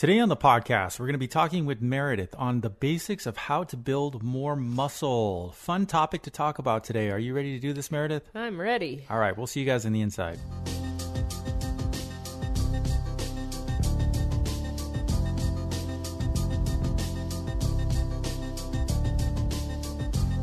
Today on the podcast, we're going to be talking with Meredith on the basics of how to build more muscle. Fun topic to talk about today. Are you ready to do this, Meredith? I'm ready. All right, we'll see you guys on the inside.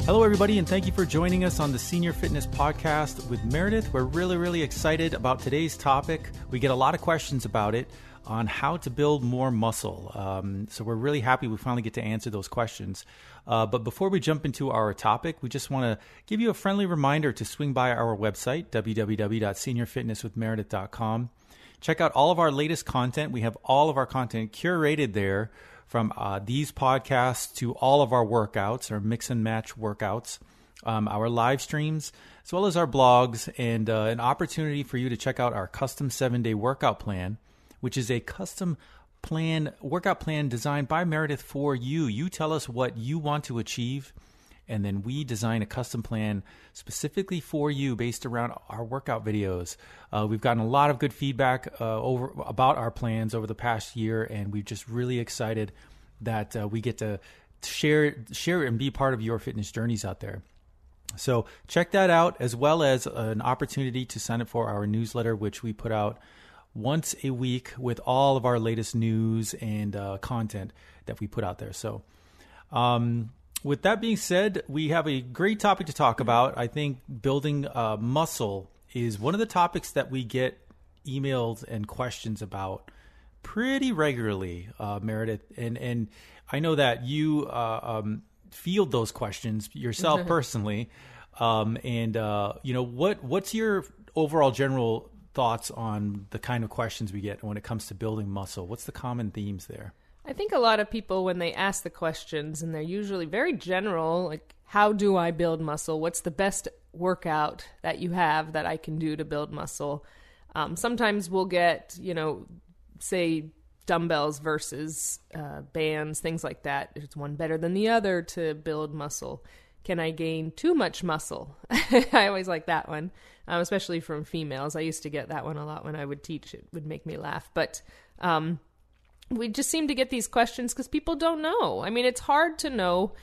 Hello, everybody, and thank you for joining us on the Senior Fitness Podcast with Meredith. We're really, really excited about today's topic. We get a lot of questions about it on how to build more muscle. Um, so we're really happy we finally get to answer those questions. Uh, but before we jump into our topic, we just want to give you a friendly reminder to swing by our website, www.seniorfitnesswithmeredith.com. Check out all of our latest content. We have all of our content curated there from uh, these podcasts to all of our workouts, our mix and match workouts, um, our live streams, as well as our blogs, and uh, an opportunity for you to check out our custom seven day workout plan, which is a custom plan workout plan designed by Meredith for you. You tell us what you want to achieve and then we design a custom plan specifically for you based around our workout videos. Uh, we've gotten a lot of good feedback uh, over about our plans over the past year, and we're just really excited that uh, we get to share share and be part of your fitness journeys out there. So check that out, as well as an opportunity to sign up for our newsletter, which we put out once a week with all of our latest news and uh, content that we put out there. So. Um, with that being said, we have a great topic to talk about. I think building uh, muscle is one of the topics that we get emails and questions about pretty regularly, uh, Meredith. And and I know that you uh, um, field those questions yourself personally. Um, and uh, you know what what's your overall general thoughts on the kind of questions we get when it comes to building muscle? What's the common themes there? I think a lot of people, when they ask the questions, and they're usually very general, like, how do I build muscle? What's the best workout that you have that I can do to build muscle? Um, sometimes we'll get, you know, say dumbbells versus uh, bands, things like that. Is one better than the other to build muscle? Can I gain too much muscle? I always like that one, um, especially from females. I used to get that one a lot when I would teach. It would make me laugh. But um, we just seem to get these questions because people don't know. I mean, it's hard to know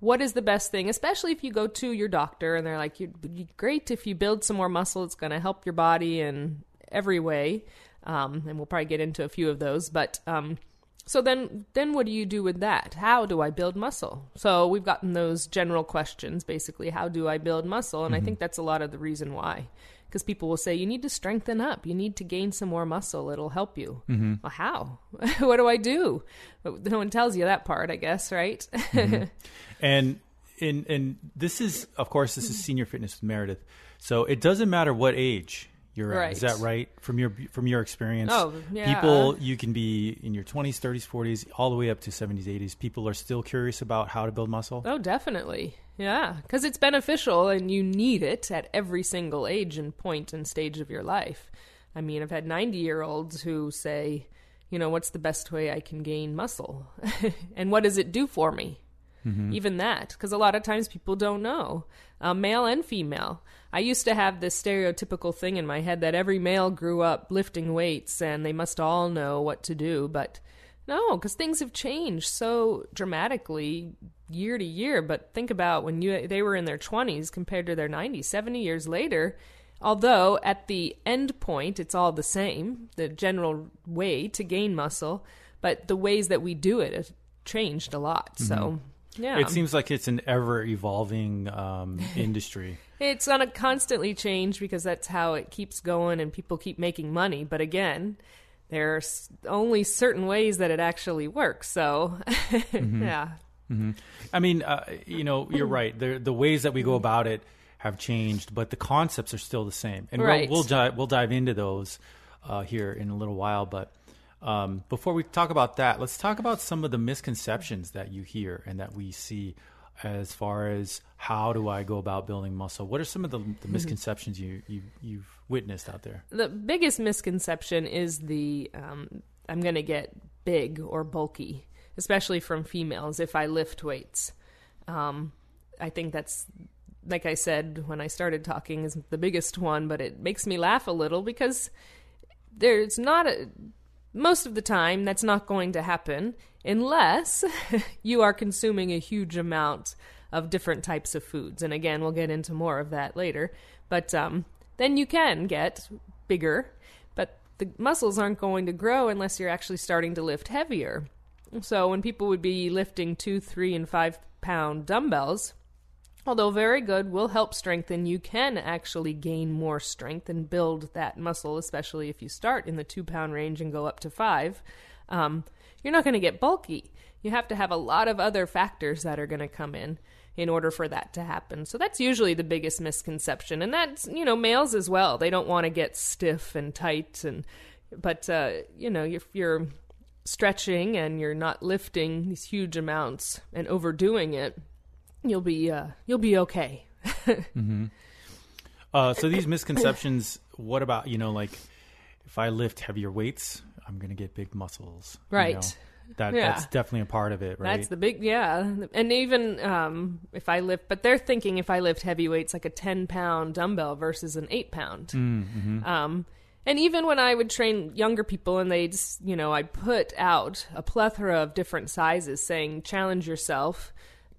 what is the best thing, especially if you go to your doctor and they're like, "You're great if you build some more muscle. It's going to help your body in every way." Um, and we'll probably get into a few of those. But um, so then, then what do you do with that? How do I build muscle? So we've gotten those general questions, basically, how do I build muscle? And mm-hmm. I think that's a lot of the reason why because people will say you need to strengthen up you need to gain some more muscle it'll help you mm-hmm. well how what do i do no one tells you that part i guess right mm-hmm. and and and this is of course this is senior fitness with meredith so it doesn't matter what age you're right. at. Is that right from your from your experience? Oh, yeah. People, you can be in your 20s, 30s, 40s, all the way up to 70s, 80s. People are still curious about how to build muscle. Oh, definitely. Yeah, because it's beneficial and you need it at every single age and point and stage of your life. I mean, I've had 90 year olds who say, you know, what's the best way I can gain muscle? and what does it do for me? Mm-hmm. Even that, because a lot of times people don't know, uh, male and female. I used to have this stereotypical thing in my head that every male grew up lifting weights and they must all know what to do, but no, because things have changed so dramatically year to year. But think about when you they were in their 20s compared to their 90s, 70 years later. Although at the end point, it's all the same, the general way to gain muscle, but the ways that we do it have changed a lot. Mm-hmm. So yeah. It seems like it's an ever evolving um, industry. it's on a constantly change because that's how it keeps going and people keep making money. But again, there are only certain ways that it actually works. So, mm-hmm. yeah. Mm-hmm. I mean, uh, you know, you're right. The, the ways that we go about it have changed, but the concepts are still the same. And right. we'll, we'll, dive, we'll dive into those uh, here in a little while. But um, before we talk about that, let's talk about some of the misconceptions that you hear and that we see as far as how do I go about building muscle. What are some of the, the mm-hmm. misconceptions you, you you've witnessed out there? The biggest misconception is the um, I'm going to get big or bulky, especially from females if I lift weights. Um, I think that's like I said when I started talking is the biggest one, but it makes me laugh a little because there's not a most of the time, that's not going to happen unless you are consuming a huge amount of different types of foods. And again, we'll get into more of that later. But um, then you can get bigger, but the muscles aren't going to grow unless you're actually starting to lift heavier. So when people would be lifting two, three, and five pound dumbbells, although very good, will help strengthen, you can actually gain more strength and build that muscle, especially if you start in the two pound range and go up to five. Um, you're not going to get bulky. You have to have a lot of other factors that are going to come in in order for that to happen. So that's usually the biggest misconception. And that's, you know, males as well. They don't want to get stiff and tight and but uh, you know, if you're stretching and you're not lifting these huge amounts and overdoing it, you'll be uh, you'll be okay. mm-hmm. uh, so these misconceptions. What about you know like if I lift heavier weights, I'm gonna get big muscles, right? You know? That yeah. that's definitely a part of it, right? That's the big yeah. And even um, if I lift, but they're thinking if I lift heavy weights like a ten pound dumbbell versus an eight pound. Mm-hmm. Um, and even when I would train younger people and they'd, you know, I'd put out a plethora of different sizes saying, challenge yourself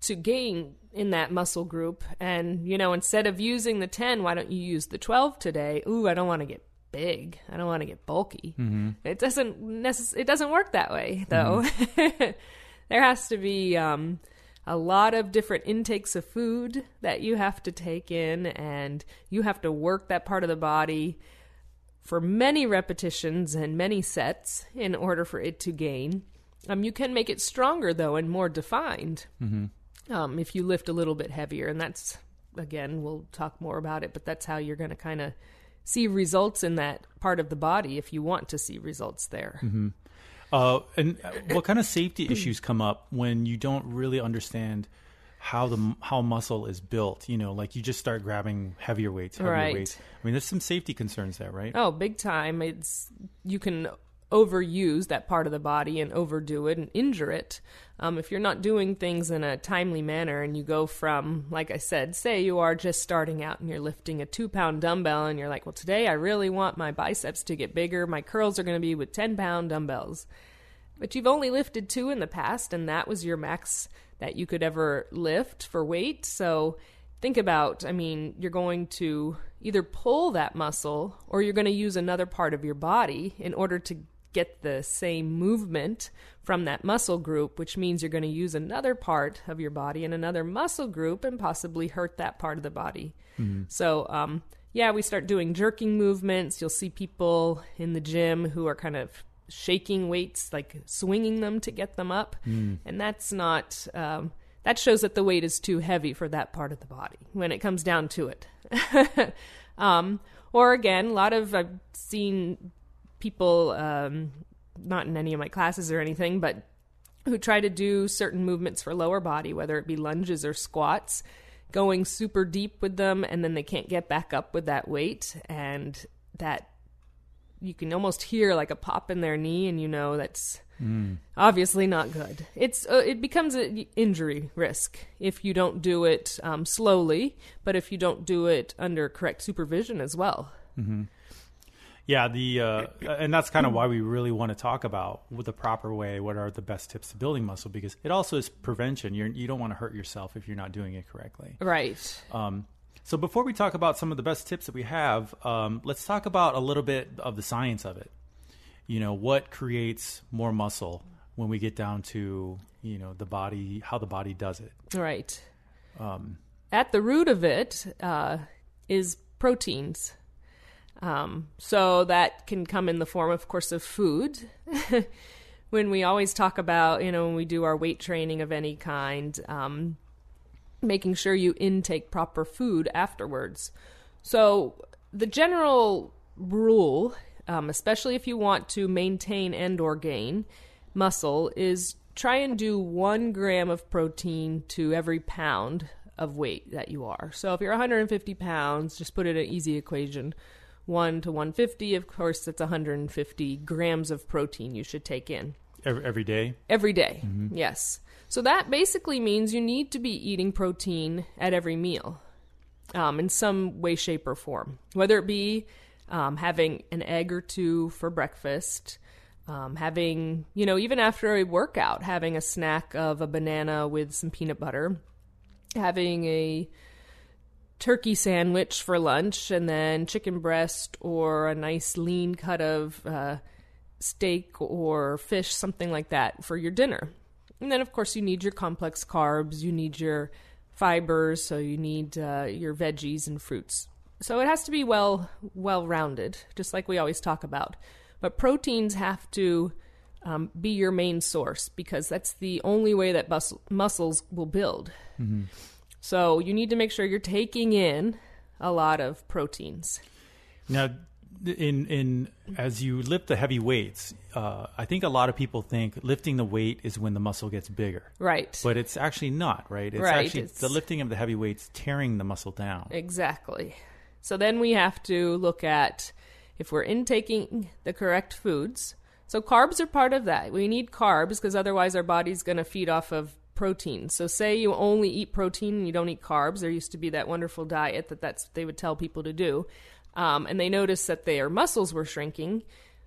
to gain in that muscle group. And, you know, instead of using the 10, why don't you use the 12 today? Ooh, I don't want to get big. I don't want to get bulky. Mm-hmm. It doesn't necess- it doesn't work that way though. Mm-hmm. there has to be um, a lot of different intakes of food that you have to take in and you have to work that part of the body for many repetitions and many sets in order for it to gain. Um, you can make it stronger though and more defined mm-hmm. Um, if you lift a little bit heavier, and that's again we'll talk more about it, but that's how you're going to kind of see results in that part of the body if you want to see results there. Mm-hmm. Uh, and what kind of safety issues come up when you don't really understand? how the how muscle is built. You know, like you just start grabbing heavier weights, heavier right. weights. I mean, there's some safety concerns there, right? Oh, big time. It's you can overuse that part of the body and overdo it and injure it. Um, if you're not doing things in a timely manner and you go from, like I said, say you are just starting out and you're lifting a two pound dumbbell and you're like, well, today I really want my biceps to get bigger. My curls are going to be with 10 pound dumbbells. But you've only lifted two in the past and that was your max that you could ever lift for weight. So think about, I mean, you're going to either pull that muscle or you're going to use another part of your body in order to get the same movement from that muscle group, which means you're going to use another part of your body and another muscle group and possibly hurt that part of the body. Mm-hmm. So, um, yeah, we start doing jerking movements. You'll see people in the gym who are kind of shaking weights, like swinging them to get them up, mm. and that's not. Um, that shows that the weight is too heavy for that part of the body when it comes down to it. um, or again, a lot of I've seen people, um, not in any of my classes or anything, but who try to do certain movements for lower body, whether it be lunges or squats, going super deep with them, and then they can't get back up with that weight, and that you can almost hear like a pop in their knee, and you know that's mm. obviously not good. It's uh, it becomes an injury risk if you don't do it um, slowly, but if you don't do it under correct supervision as well. Mm-hmm. Yeah, the uh, and that's kind of why we really want to talk about the proper way. What are the best tips to building muscle? Because it also is prevention. You're, you don't want to hurt yourself if you're not doing it correctly. Right. Um, so before we talk about some of the best tips that we have, um, let's talk about a little bit of the science of it. You know, what creates more muscle when we get down to you know the body, how the body does it. Right. Um, At the root of it uh, is proteins. Um, so that can come in the form, of course, of food. when we always talk about, you know, when we do our weight training of any kind, um, making sure you intake proper food afterwards. So, the general rule, um, especially if you want to maintain and or gain muscle, is try and do one gram of protein to every pound of weight that you are. So if you're 150 pounds, just put it in an easy equation. 1 to 150, of course, that's 150 grams of protein you should take in. Every, every day? Every day, mm-hmm. yes. So that basically means you need to be eating protein at every meal um, in some way, shape, or form. Whether it be um, having an egg or two for breakfast, Um, having, you know, even after a workout, having a snack of a banana with some peanut butter, having a turkey sandwich for lunch, and then chicken breast or a nice lean cut of uh, steak or fish, something like that, for your dinner. And then, of course, you need your complex carbs, you need your fibers, so you need uh, your veggies and fruits. So it has to be well well rounded, just like we always talk about. But proteins have to um, be your main source because that's the only way that bus- muscles will build. Mm-hmm. So you need to make sure you're taking in a lot of proteins. Now, in in as you lift the heavy weights, uh, I think a lot of people think lifting the weight is when the muscle gets bigger. Right. But it's actually not, right? It's right. actually it's... the lifting of the heavy weights tearing the muscle down. Exactly. So then we have to look at if we're intaking the correct foods. So carbs are part of that. We need carbs because otherwise our body's going to feed off of protein. So say you only eat protein and you don't eat carbs. There used to be that wonderful diet that that's they would tell people to do. Um, and they noticed that their muscles were shrinking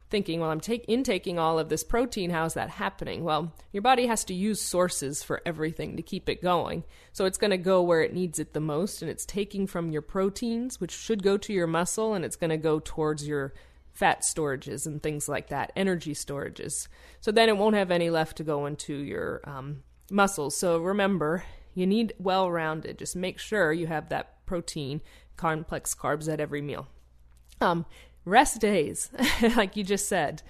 thinking, well, I'm take, intaking all of this protein. How's that happening? Well, your body has to use sources for everything to keep it going. So it's going to go where it needs it the most, and it's taking from your proteins, which should go to your muscle, and it's going to go towards your fat storages and things like that, energy storages. So then it won't have any left to go into your um, muscles. So remember, you need well rounded. Just make sure you have that protein, complex carbs at every meal. Um, rest days, like you just said.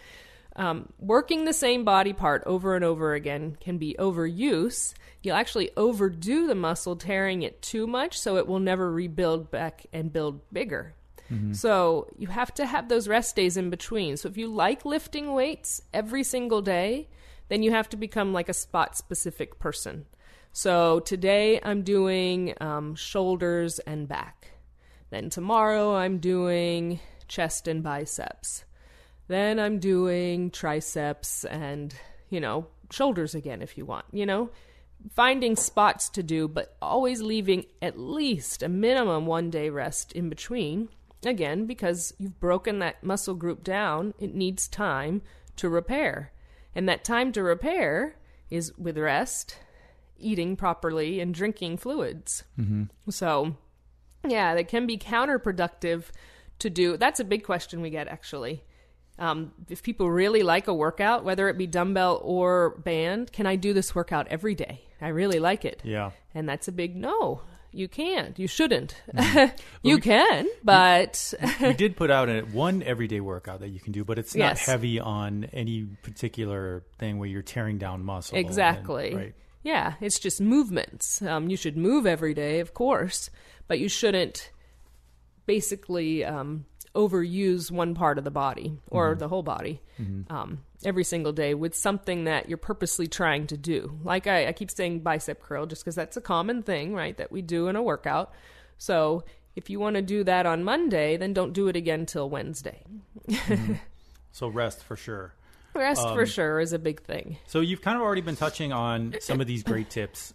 Um, working the same body part over and over again can be overuse. You'll actually overdo the muscle, tearing it too much, so it will never rebuild back and build bigger. Mm-hmm. So you have to have those rest days in between. So if you like lifting weights every single day, then you have to become like a spot specific person. So today I'm doing um, shoulders and back. Then tomorrow I'm doing chest and biceps. Then I'm doing triceps and, you know, shoulders again if you want, you know? Finding spots to do, but always leaving at least a minimum one day rest in between. Again, because you've broken that muscle group down, it needs time to repair. And that time to repair is with rest, eating properly, and drinking fluids. Mm-hmm. So, yeah, that can be counterproductive to do. That's a big question we get actually. Um, if people really like a workout, whether it be dumbbell or band, can I do this workout every day? I really like it. Yeah. And that's a big no. You can't. You shouldn't. Mm. you we, can, but we, we, did put out a, one everyday workout that you can do, but it's not yes. heavy on any particular thing where you're tearing down muscle. Exactly. And, right. Yeah, it's just movements. Um, you should move every day, of course, but you shouldn't basically um, overuse one part of the body or mm-hmm. the whole body mm-hmm. um, every single day with something that you're purposely trying to do. Like I, I keep saying bicep curl just because that's a common thing, right, that we do in a workout. So if you want to do that on Monday, then don't do it again till Wednesday. mm-hmm. So rest for sure. Rest um, for sure is a big thing. So you've kind of already been touching on some of these great tips.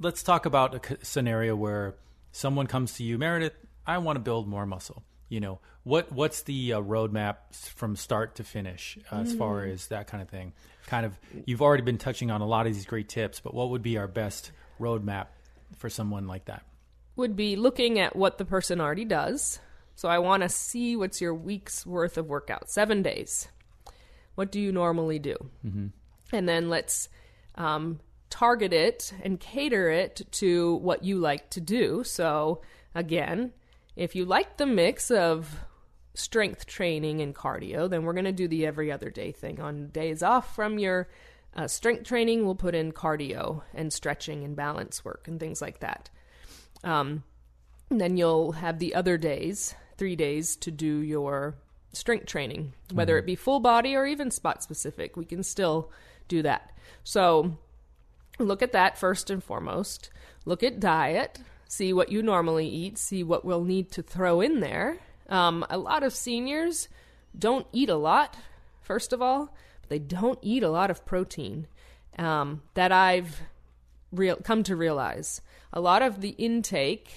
let's talk about a scenario where someone comes to you, Meredith. I want to build more muscle. You know what? What's the uh, roadmap from start to finish uh, mm. as far mm. as that kind of thing? Kind of, you've already been touching on a lot of these great tips, but what would be our best roadmap for someone like that? Would be looking at what the person already does. So I want to see what's your week's worth of workout, seven days. What do you normally do? Mm-hmm. And then let's um, target it and cater it to what you like to do. So, again, if you like the mix of strength training and cardio, then we're going to do the every other day thing. On days off from your uh, strength training, we'll put in cardio and stretching and balance work and things like that. Um, then you'll have the other days, three days, to do your strength training, whether it be full body or even spot specific. We can still do that. So look at that first and foremost. Look at diet, see what you normally eat, see what we'll need to throw in there. Um, a lot of seniors don't eat a lot, first of all, but they don't eat a lot of protein. Um, that I've real come to realize. A lot of the intake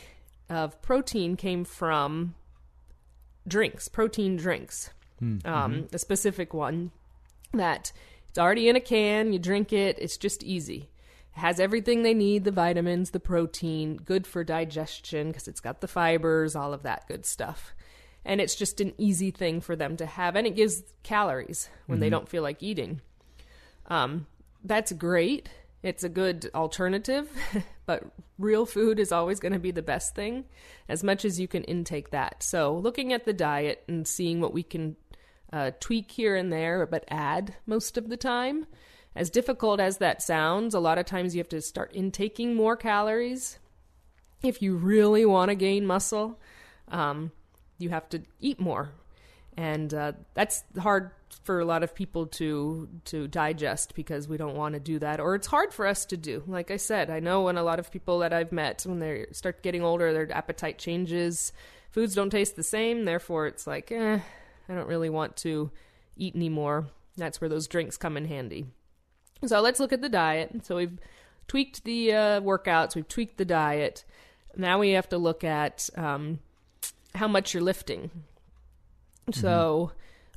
of protein came from drinks, protein drinks. Um, a specific one that it's already in a can, you drink it, it's just easy. Has everything they need the vitamins, the protein, good for digestion because it's got the fibers, all of that good stuff. And it's just an easy thing for them to have, and it gives calories when they don't feel like eating. Um, that's great. It's a good alternative, but real food is always going to be the best thing as much as you can intake that. So, looking at the diet and seeing what we can uh, tweak here and there, but add most of the time. As difficult as that sounds, a lot of times you have to start intaking more calories. If you really want to gain muscle, um, you have to eat more, and uh, that's hard for a lot of people to to digest because we don't want to do that, or it's hard for us to do. Like I said, I know when a lot of people that I've met when they start getting older, their appetite changes. Foods don't taste the same, therefore it's like, eh, I don't really want to eat anymore. That's where those drinks come in handy. So let's look at the diet. So we've tweaked the uh, workouts, we've tweaked the diet. Now we have to look at um, how much you're lifting. So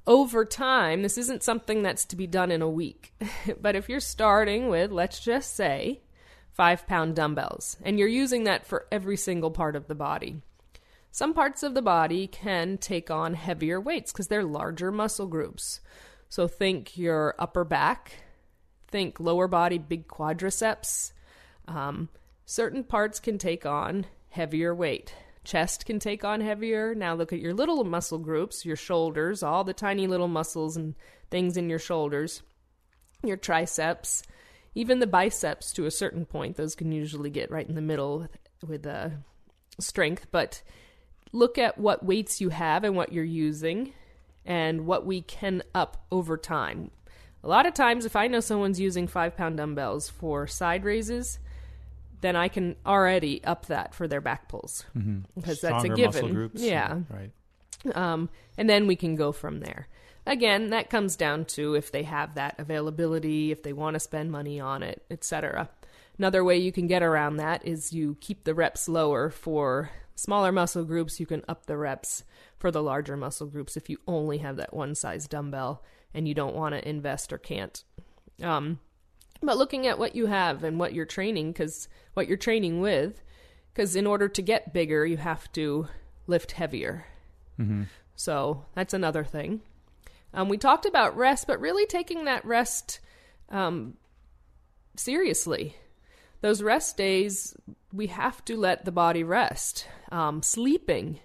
over time, this isn't something that's to be done in a week. but if you're starting with, let's just say, five pound dumbbells, and you're using that for every single part of the body, some parts of the body can take on heavier weights because they're larger muscle groups. So think your upper back, think lower body, big quadriceps. Um, certain parts can take on heavier weight. Chest can take on heavier. Now look at your little muscle groups, your shoulders, all the tiny little muscles and things in your shoulders, your triceps, even the biceps to a certain point. Those can usually get right in the middle with, with uh, strength, but look at what weights you have and what you're using and what we can up over time. A lot of times, if I know someone's using five pound dumbbells for side raises, then I can already up that for their back pulls because that's a given. muscle groups. Yeah, Right. um, and then we can go from there. Again, that comes down to if they have that availability, if they want to spend money on it, etc. Another way you can get around that is you keep the reps lower for smaller muscle groups. You can up the reps for the larger muscle groups if you only have that one size dumbbell and you don't want to invest or can't. Um, but looking at what you have and what you're training, because what you're training with, because in order to get bigger, you have to lift heavier. So that's another thing. Um, we talked about rest, but really taking that rest um, seriously. Those rest days, we have to let the body rest. Um, sleeping,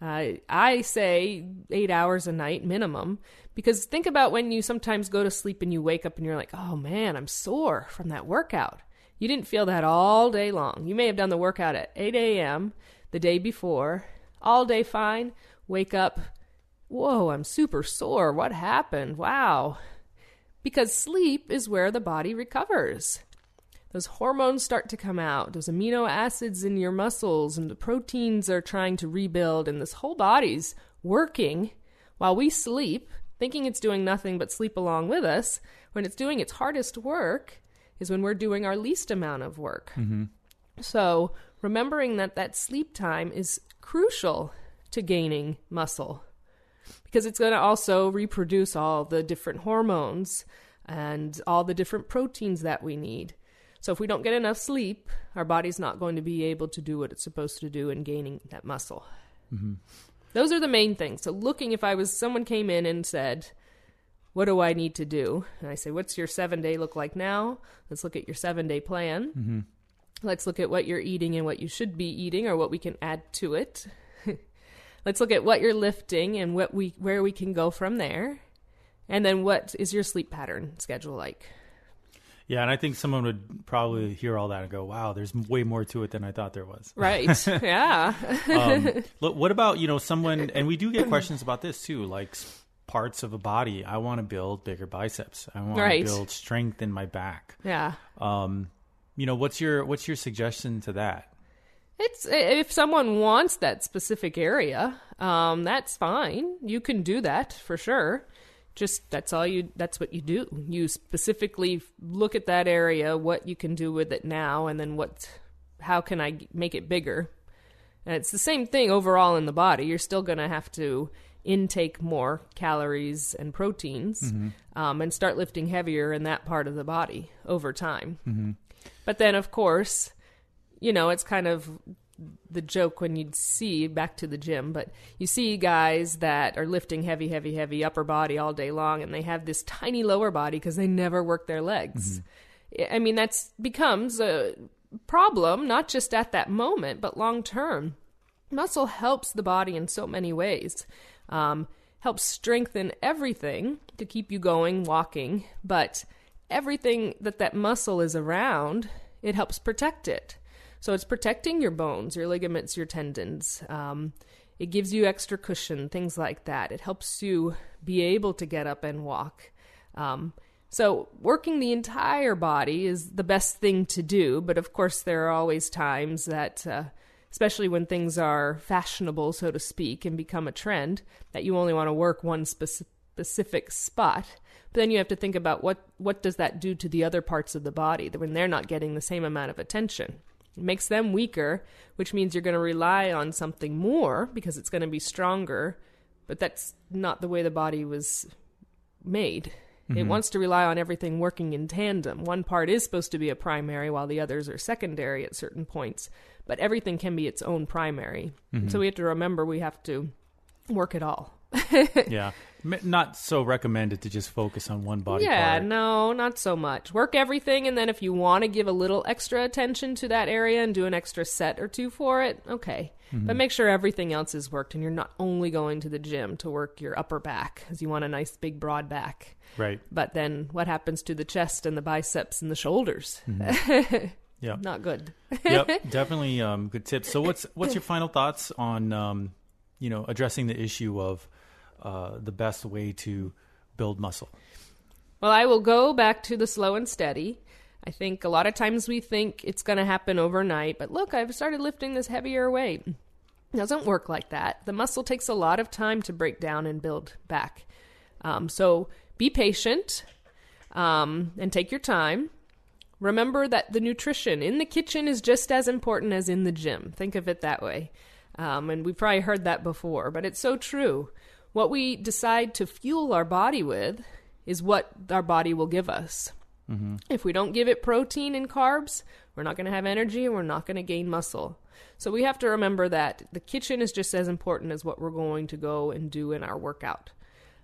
uh, I say eight hours a night minimum, because think about when you sometimes go to sleep and you wake up and you're like, oh man, I'm sore from that workout. You didn't feel that all day long. You may have done the workout at 8 a.m. the day before, all day fine, wake up, whoa, I'm super sore. What happened? Wow. Because sleep is where the body recovers. Those hormones start to come out, those amino acids in your muscles, and the proteins are trying to rebuild, and this whole body's working while we sleep, thinking it's doing nothing but sleep along with us. When it's doing its hardest work is when we're doing our least amount of work. Mm-hmm. So, remembering that that sleep time is crucial to gaining muscle because it's going to also reproduce all the different hormones and all the different proteins that we need. So, if we don't get enough sleep, our body's not going to be able to do what it's supposed to do in gaining that muscle. Mm-hmm. Those are the main things. So looking if I was someone came in and said, "What do I need to do?" and I say, "What's your 7-day look like now?" Let's look at your 7-day plan. Mm-hmm. Let's look at what you're eating and what you should be eating or what we can add to it. Let's look at what you're lifting and what we where we can go from there. And then what is your sleep pattern schedule like? Yeah, and I think someone would probably hear all that and go, "Wow, there's way more to it than I thought there was." Right. yeah. um, look, what about you know someone? And we do get questions about this too, like parts of a body. I want to build bigger biceps. I want right. to build strength in my back. Yeah. Um, you know, what's your what's your suggestion to that? It's if someone wants that specific area, um, that's fine. You can do that for sure just that's all you that's what you do you specifically look at that area what you can do with it now and then what how can i make it bigger and it's the same thing overall in the body you're still going to have to intake more calories and proteins mm-hmm. um, and start lifting heavier in that part of the body over time mm-hmm. but then of course you know it's kind of the joke when you'd see back to the gym, but you see guys that are lifting heavy, heavy, heavy upper body all day long, and they have this tiny lower body because they never work their legs. Mm-hmm. I mean, that's becomes a problem not just at that moment, but long term. Muscle helps the body in so many ways. Um, helps strengthen everything to keep you going, walking, but everything that that muscle is around, it helps protect it. So it's protecting your bones, your ligaments, your tendons. Um, it gives you extra cushion, things like that. It helps you be able to get up and walk. Um, so, working the entire body is the best thing to do, but of course, there are always times that, uh, especially when things are fashionable, so to speak, and become a trend, that you only want to work one speci- specific spot. But then you have to think about what, what does that do to the other parts of the body when they're not getting the same amount of attention. It makes them weaker, which means you're going to rely on something more because it's going to be stronger. But that's not the way the body was made. Mm-hmm. It wants to rely on everything working in tandem. One part is supposed to be a primary while the others are secondary at certain points, but everything can be its own primary. Mm-hmm. So we have to remember we have to work it all. yeah not so recommended to just focus on one body yeah, part. no, not so much. Work everything, and then if you want to give a little extra attention to that area and do an extra set or two for it, okay. Mm-hmm. But make sure everything else is worked, and you're not only going to the gym to work your upper back, because you want a nice big broad back. Right. But then what happens to the chest and the biceps and the shoulders? Mm-hmm. yeah, not good. yep, definitely um, good tips. So what's what's your final thoughts on um, you know addressing the issue of uh, the best way to build muscle? Well, I will go back to the slow and steady. I think a lot of times we think it's going to happen overnight, but look, I've started lifting this heavier weight. It doesn't work like that. The muscle takes a lot of time to break down and build back. Um, so be patient um, and take your time. Remember that the nutrition in the kitchen is just as important as in the gym. Think of it that way. Um, and we've probably heard that before, but it's so true. What we decide to fuel our body with is what our body will give us. Mm-hmm. If we don't give it protein and carbs, we're not going to have energy and we're not going to gain muscle. So we have to remember that the kitchen is just as important as what we're going to go and do in our workout.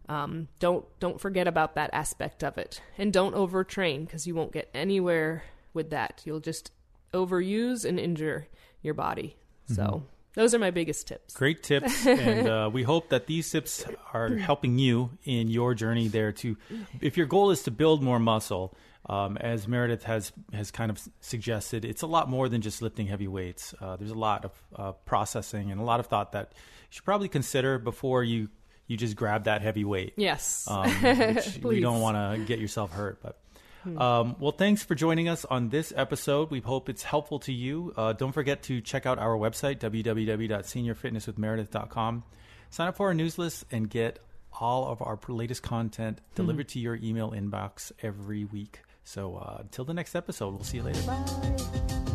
Um, don't don't forget about that aspect of it, and don't overtrain because you won't get anywhere with that. You'll just overuse and injure your body. Mm-hmm. So those are my biggest tips. Great tips, and uh, we hope that these tips are helping you in your journey there. To, if your goal is to build more muscle, um, as Meredith has has kind of suggested, it's a lot more than just lifting heavy weights. Uh, there's a lot of uh, processing and a lot of thought that you should probably consider before you you just grab that heavy weight. Yes, um, we don't want to get yourself hurt, but. Hmm. Um, well, thanks for joining us on this episode. We hope it's helpful to you. Uh, don't forget to check out our website, www.seniorfitnesswithmeredith.com. Sign up for our newsletter and get all of our latest content delivered mm-hmm. to your email inbox every week. So uh, until the next episode, we'll see you later. Bye.